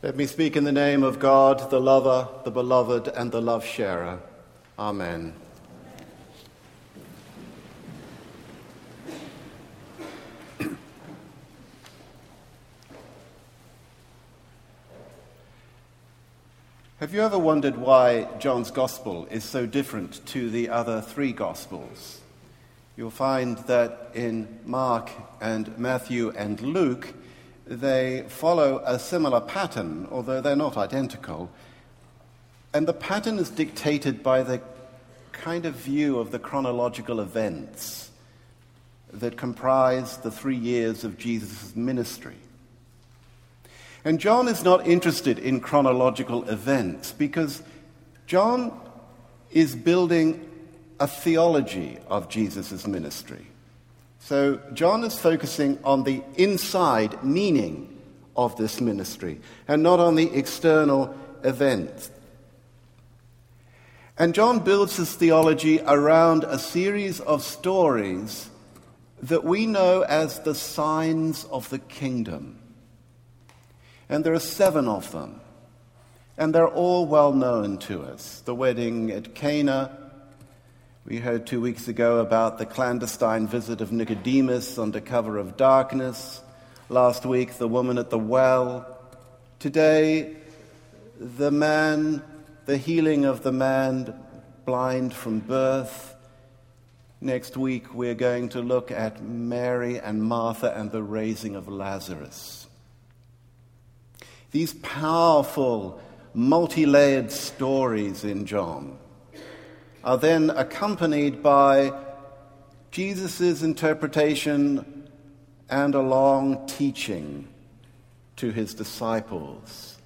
Let me speak in the name of God, the lover, the beloved, and the love sharer. Amen. Have you ever wondered why John's Gospel is so different to the other three Gospels? You'll find that in Mark and Matthew and Luke, they follow a similar pattern, although they're not identical. And the pattern is dictated by the kind of view of the chronological events that comprise the three years of Jesus' ministry. And John is not interested in chronological events because John is building a theology of Jesus' ministry. So, John is focusing on the inside meaning of this ministry and not on the external events. And John builds his theology around a series of stories that we know as the signs of the kingdom. And there are seven of them. And they're all well known to us the wedding at Cana, we heard two weeks ago about the clandestine visit of Nicodemus under cover of darkness. Last week, the woman at the well. Today, the man, the healing of the man blind from birth. Next week, we're going to look at Mary and Martha and the raising of Lazarus. These powerful, multi layered stories in John are then accompanied by Jesus' interpretation and a long teaching to his disciples.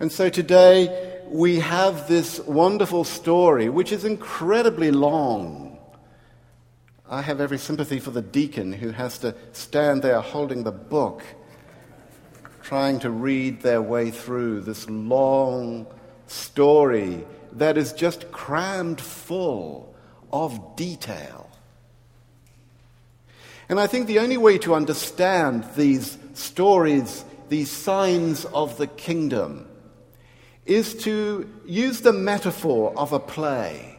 And so today we have this wonderful story, which is incredibly long. I have every sympathy for the deacon who has to stand there holding the book, trying to read their way through this long story that is just crammed full of detail. And I think the only way to understand these stories, these signs of the kingdom, is to use the metaphor of a play.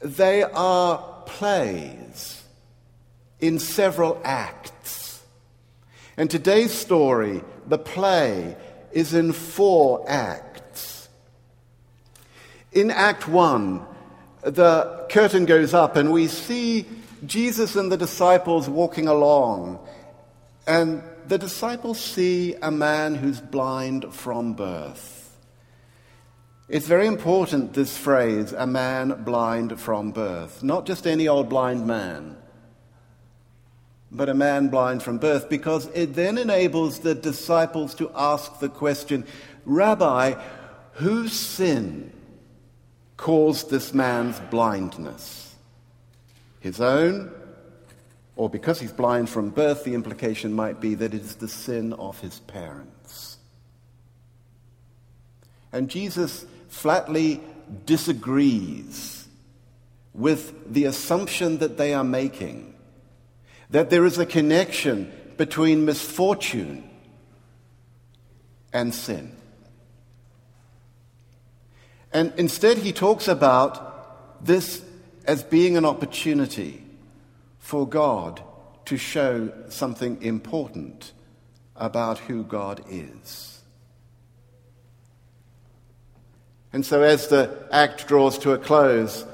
They are plays in several acts. And today's story, the play, is in four acts. In Act 1, the curtain goes up and we see Jesus and the disciples walking along. And the disciples see a man who's blind from birth. It's very important, this phrase, a man blind from birth. Not just any old blind man, but a man blind from birth, because it then enables the disciples to ask the question Rabbi, whose sin caused this man's blindness? His own? Or because he's blind from birth, the implication might be that it is the sin of his parents. And Jesus flatly disagrees with the assumption that they are making that there is a connection between misfortune and sin. And instead, he talks about this as being an opportunity for God to show something important about who God is. And so, as the act draws to a close,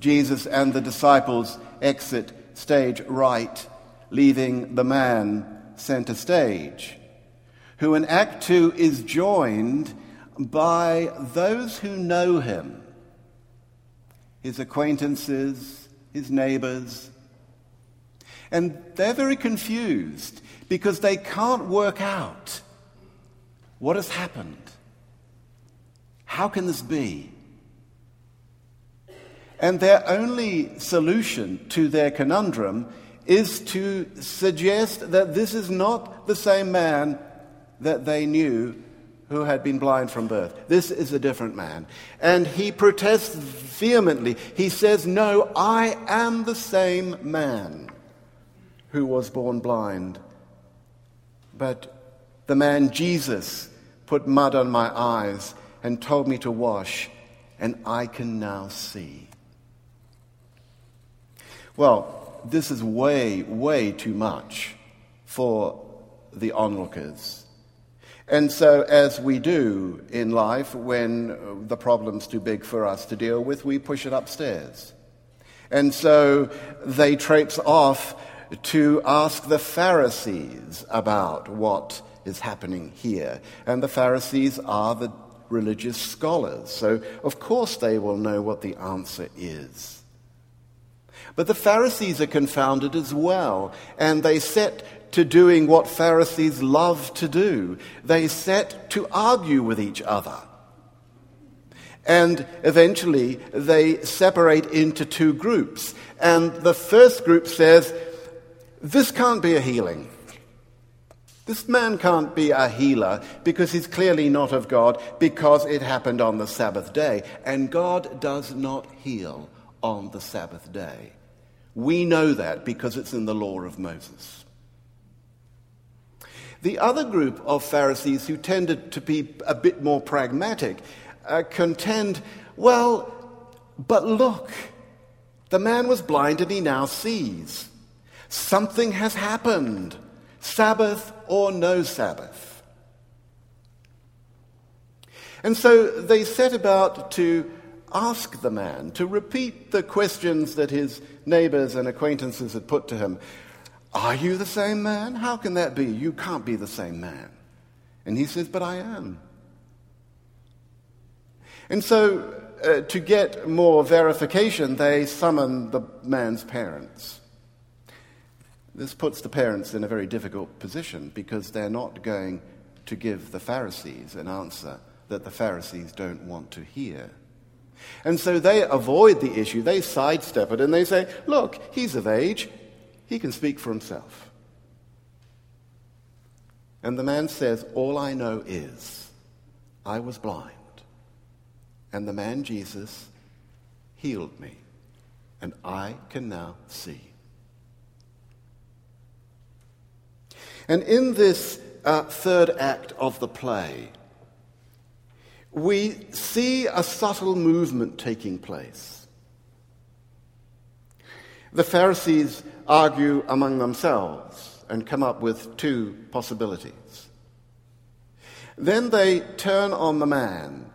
Jesus and the disciples exit stage right, leaving the man center stage, who in Act 2 is joined by those who know him, his acquaintances, his neighbors. And they're very confused because they can't work out what has happened. How can this be? And their only solution to their conundrum is to suggest that this is not the same man that they knew who had been blind from birth. This is a different man. And he protests vehemently. He says, No, I am the same man who was born blind. but the man Jesus put mud on my eyes and told me to wash, and I can now see. Well, this is way, way too much for the onlookers. And so, as we do in life, when the problem's too big for us to deal with, we push it upstairs. And so they traipse off to ask the Pharisees about what is happening here. And the Pharisees are the religious scholars, so of course they will know what the answer is. But the Pharisees are confounded as well, and they set to doing what Pharisees love to do. They set to argue with each other. And eventually they separate into two groups. And the first group says, This can't be a healing. This man can't be a healer because he's clearly not of God because it happened on the Sabbath day. And God does not heal on the Sabbath day. We know that because it's in the law of Moses. The other group of Pharisees who tended to be a bit more pragmatic uh, contend, well, but look, the man was blind and he now sees. Something has happened. Sabbath or no Sabbath. And so they set about to ask the man to repeat the questions that his neighbors and acquaintances had put to him. Are you the same man? How can that be? You can't be the same man. And he says, But I am. And so, uh, to get more verification, they summon the man's parents. This puts the parents in a very difficult position because they're not going to give the Pharisees an answer that the Pharisees don't want to hear. And so they avoid the issue, they sidestep it, and they say, Look, he's of age, he can speak for himself. And the man says, All I know is I was blind, and the man Jesus healed me, and I can now see. And in this uh, third act of the play, we see a subtle movement taking place. The Pharisees argue among themselves and come up with two possibilities. Then they turn on the man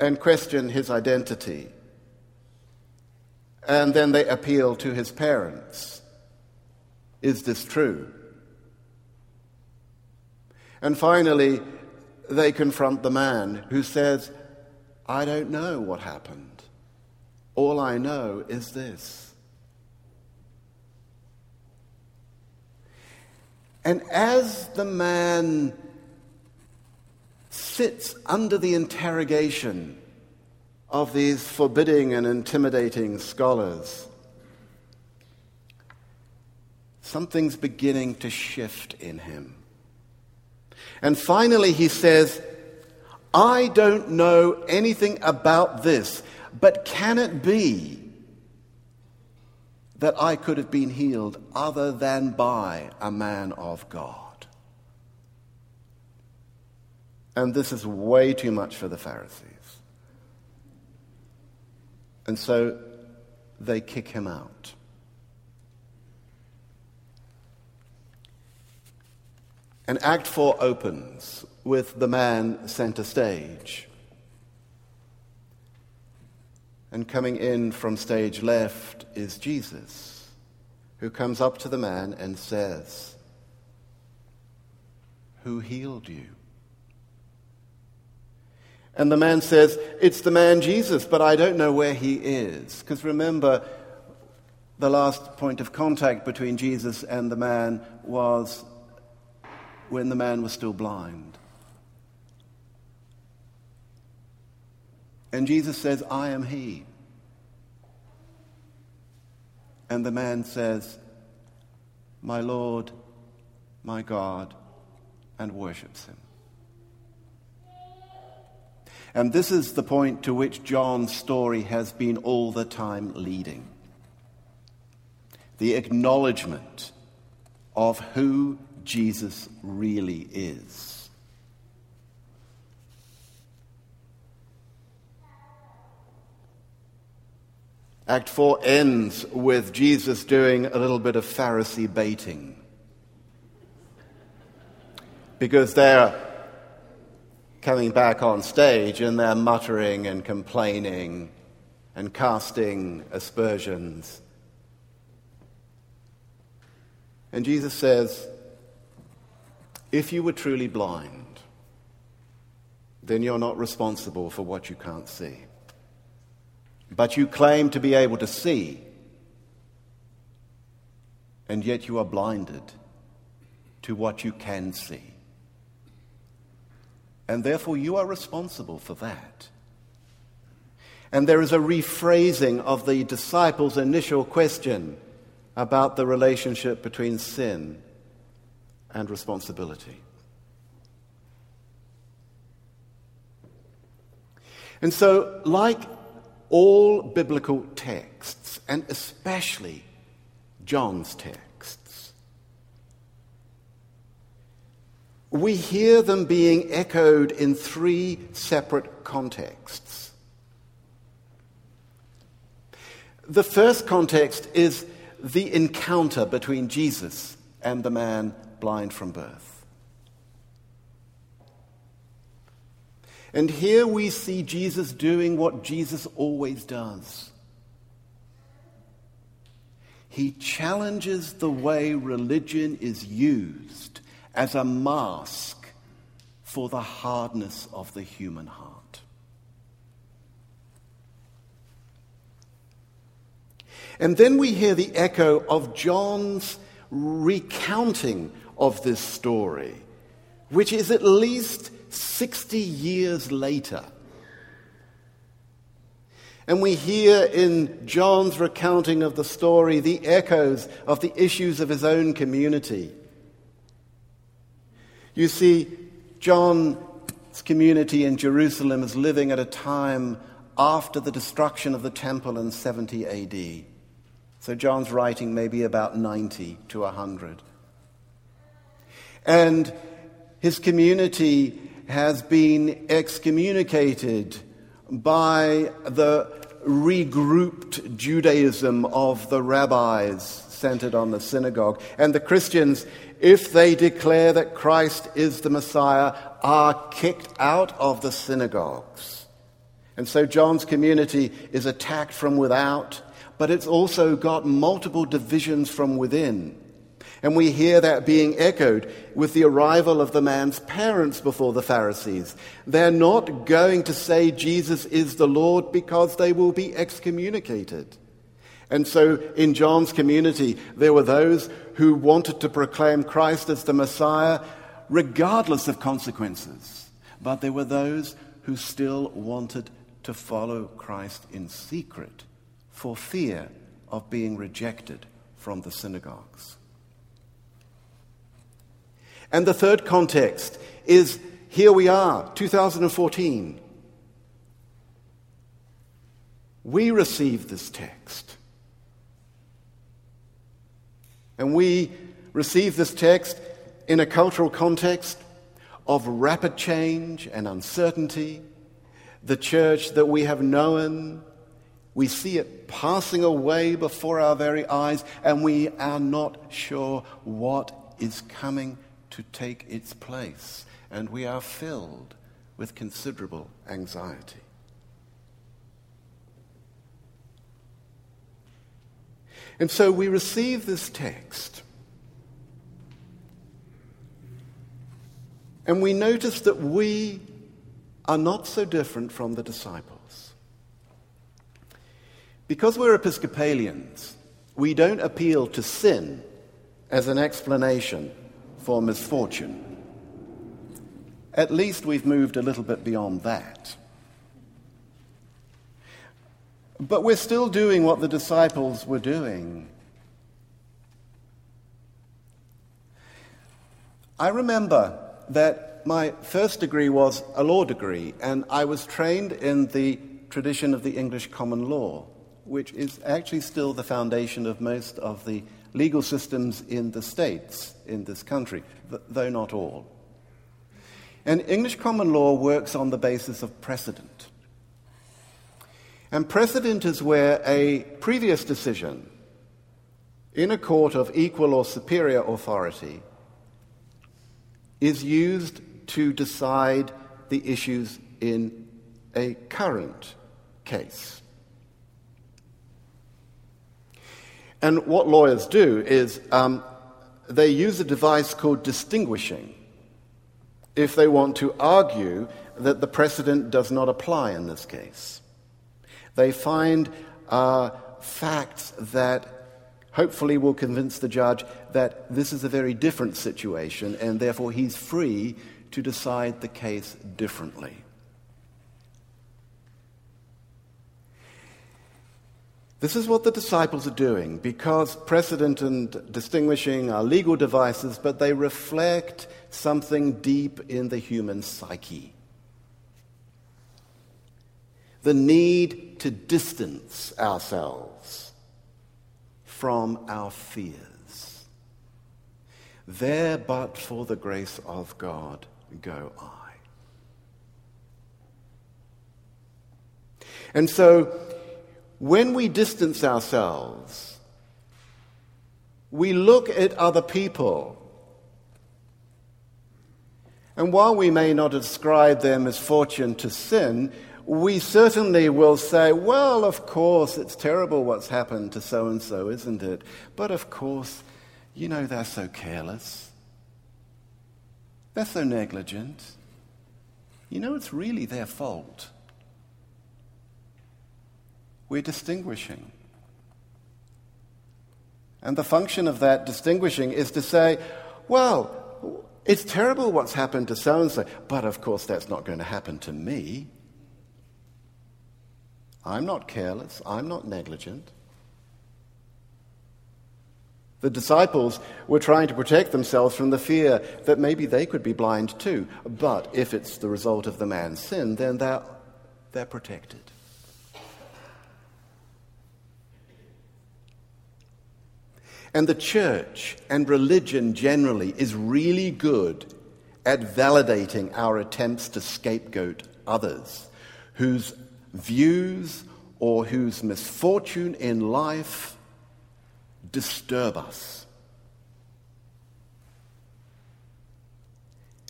and question his identity. And then they appeal to his parents. Is this true? And finally, they confront the man who says, I don't know what happened. All I know is this. And as the man sits under the interrogation of these forbidding and intimidating scholars, something's beginning to shift in him. And finally, he says, I don't know anything about this, but can it be that I could have been healed other than by a man of God? And this is way too much for the Pharisees. And so they kick him out. And Act 4 opens with the man center stage. And coming in from stage left is Jesus, who comes up to the man and says, Who healed you? And the man says, It's the man Jesus, but I don't know where he is. Because remember, the last point of contact between Jesus and the man was when the man was still blind. And Jesus says, I am he. And the man says, My Lord, my God, and worships him. And this is the point to which John's story has been all the time leading the acknowledgement of who Jesus really is. Act 4 ends with Jesus doing a little bit of Pharisee baiting. Because they're coming back on stage and they're muttering and complaining and casting aspersions. And Jesus says, If you were truly blind, then you're not responsible for what you can't see. But you claim to be able to see, and yet you are blinded to what you can see. And therefore, you are responsible for that. And there is a rephrasing of the disciples' initial question about the relationship between sin and responsibility. And so, like all biblical texts, and especially John's texts, we hear them being echoed in three separate contexts. The first context is the encounter between Jesus and the man blind from birth. And here we see Jesus doing what Jesus always does. He challenges the way religion is used as a mask for the hardness of the human heart. And then we hear the echo of John's recounting of this story, which is at least 60 years later. And we hear in John's recounting of the story the echoes of the issues of his own community. You see, John's community in Jerusalem is living at a time after the destruction of the temple in 70 AD. So John's writing maybe about 90 to 100. And his community has been excommunicated by the regrouped Judaism of the rabbis centered on the synagogue. And the Christians, if they declare that Christ is the Messiah, are kicked out of the synagogues. And so John's community is attacked from without but it's also got multiple divisions from within. And we hear that being echoed with the arrival of the man's parents before the Pharisees. They're not going to say Jesus is the Lord because they will be excommunicated. And so in John's community, there were those who wanted to proclaim Christ as the Messiah regardless of consequences. But there were those who still wanted to follow Christ in secret for fear of being rejected from the synagogues. And the third context is here we are, 2014. We receive this text. And we receive this text in a cultural context of rapid change and uncertainty. The church that we have known we see it passing away before our very eyes, and we are not sure what is coming to take its place. And we are filled with considerable anxiety. And so we receive this text. And we notice that we are not so different from the disciples. Because we're Episcopalians, we don't appeal to sin as an explanation for misfortune. At least we've moved a little bit beyond that. But we're still doing what the disciples were doing. I remember that my first degree was a law degree, and I was trained in the tradition of the English common law which is actually still the foundation of most of the legal systems in the states in this country, though not all. And English common law works on the basis of precedent. And precedent is where a previous decision in a court of equal or superior authority is used to decide the issues in a current case. And what lawyers do is um, they use a device called distinguishing if they want to argue that the precedent does not apply in this case. They find uh, facts that hopefully will convince the judge that this is a very different situation and therefore he's free to decide the case differently. This is what the disciples are doing because precedent and distinguishing are legal devices, but they reflect something deep in the human psyche. The need to distance ourselves from our fears. There, but for the grace of God, go I. And so, when we distance ourselves, we look at other people. And while we may not ascribe their misfortune to sin, we certainly will say, well, of course, it's terrible what's happened to so and so, isn't it? But of course, you know, they're so careless. They're so negligent. You know, it's really their fault. We're distinguishing. And the function of that distinguishing is to say, well, it's terrible what's happened to so and so, but of course that's not going to happen to me. I'm not careless, I'm not negligent. The disciples were trying to protect themselves from the fear that maybe they could be blind too. But if it's the result of the man's sin, then they're, they're protected. And the church and religion generally is really good at validating our attempts to scapegoat others whose views or whose misfortune in life disturb us.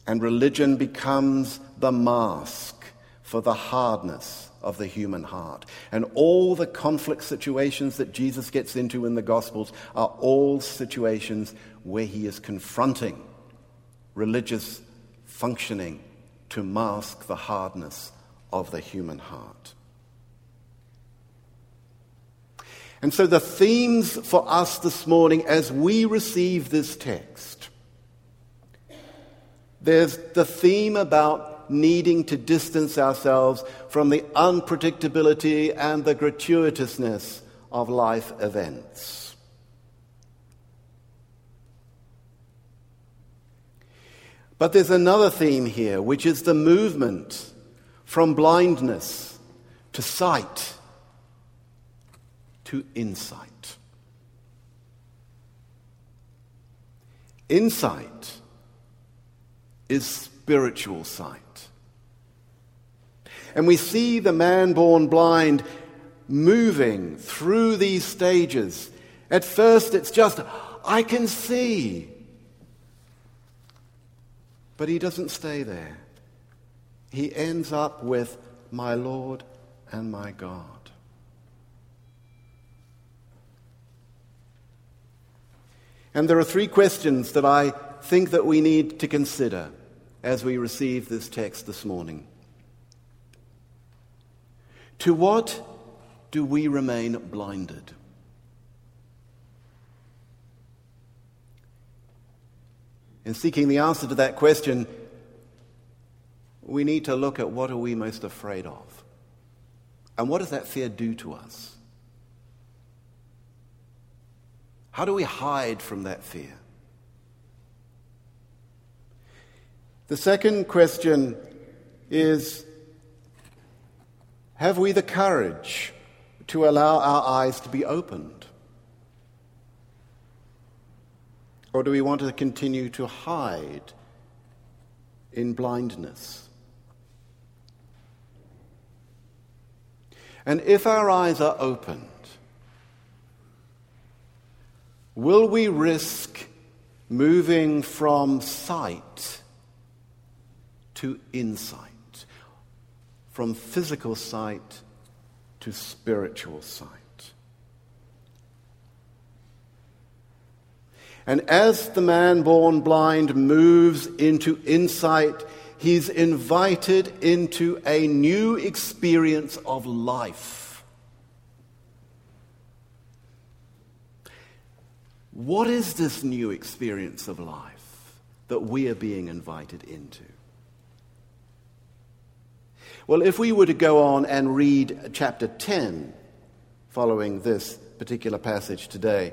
And religion becomes the mask for the hardness of the human heart. And all the conflict situations that Jesus gets into in the Gospels are all situations where he is confronting religious functioning to mask the hardness of the human heart. And so, the themes for us this morning as we receive this text there's the theme about needing to distance ourselves from the unpredictability and the gratuitousness of life events. But there's another theme here, which is the movement from blindness to sight to insight. Insight is spiritual sight. And we see the man born blind moving through these stages. At first, it's just, I can see. But he doesn't stay there. He ends up with, My Lord and my God. And there are three questions that I think that we need to consider as we receive this text this morning. To what do we remain blinded? In seeking the answer to that question, we need to look at what are we most afraid of? And what does that fear do to us? How do we hide from that fear? The second question is Have we the courage to allow our eyes to be opened? Or do we want to continue to hide in blindness? And if our eyes are opened, will we risk moving from sight to insight, from physical sight to spiritual sight? And as the man born blind moves into insight, he's invited into a new experience of life. What is this new experience of life that we are being invited into? Well, if we were to go on and read chapter 10 following this particular passage today,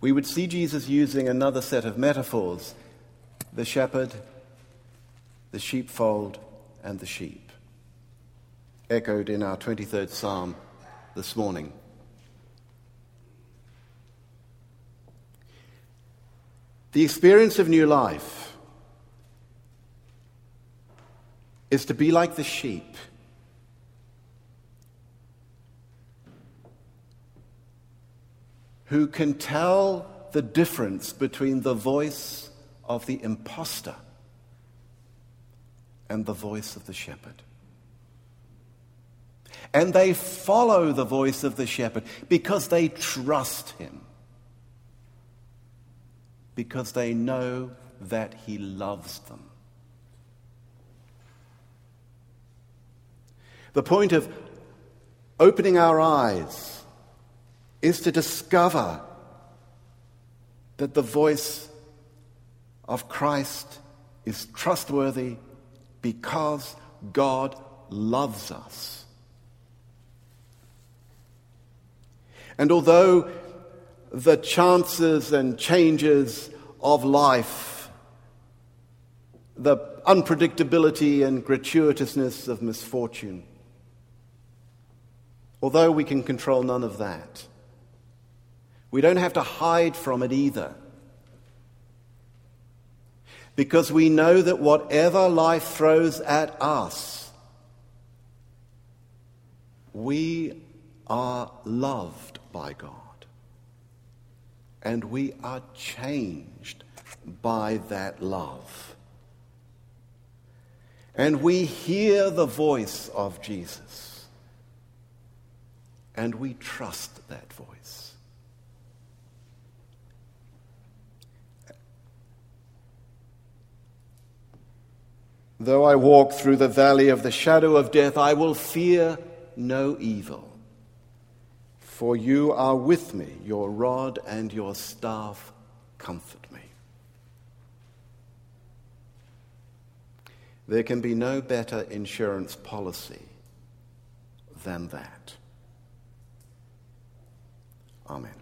we would see Jesus using another set of metaphors the shepherd, the sheepfold, and the sheep, echoed in our 23rd Psalm this morning. The experience of new life is to be like the sheep who can tell the difference between the voice of the impostor and the voice of the shepherd. And they follow the voice of the shepherd because they trust him, because they know that he loves them. The point of opening our eyes is to discover that the voice of Christ is trustworthy because God loves us. And although the chances and changes of life, the unpredictability and gratuitousness of misfortune, although we can control none of that, we don't have to hide from it either. Because we know that whatever life throws at us, we are loved by God. And we are changed by that love. And we hear the voice of Jesus. And we trust that voice. Though I walk through the valley of the shadow of death, I will fear no evil. For you are with me, your rod and your staff comfort me. There can be no better insurance policy than that. Amen.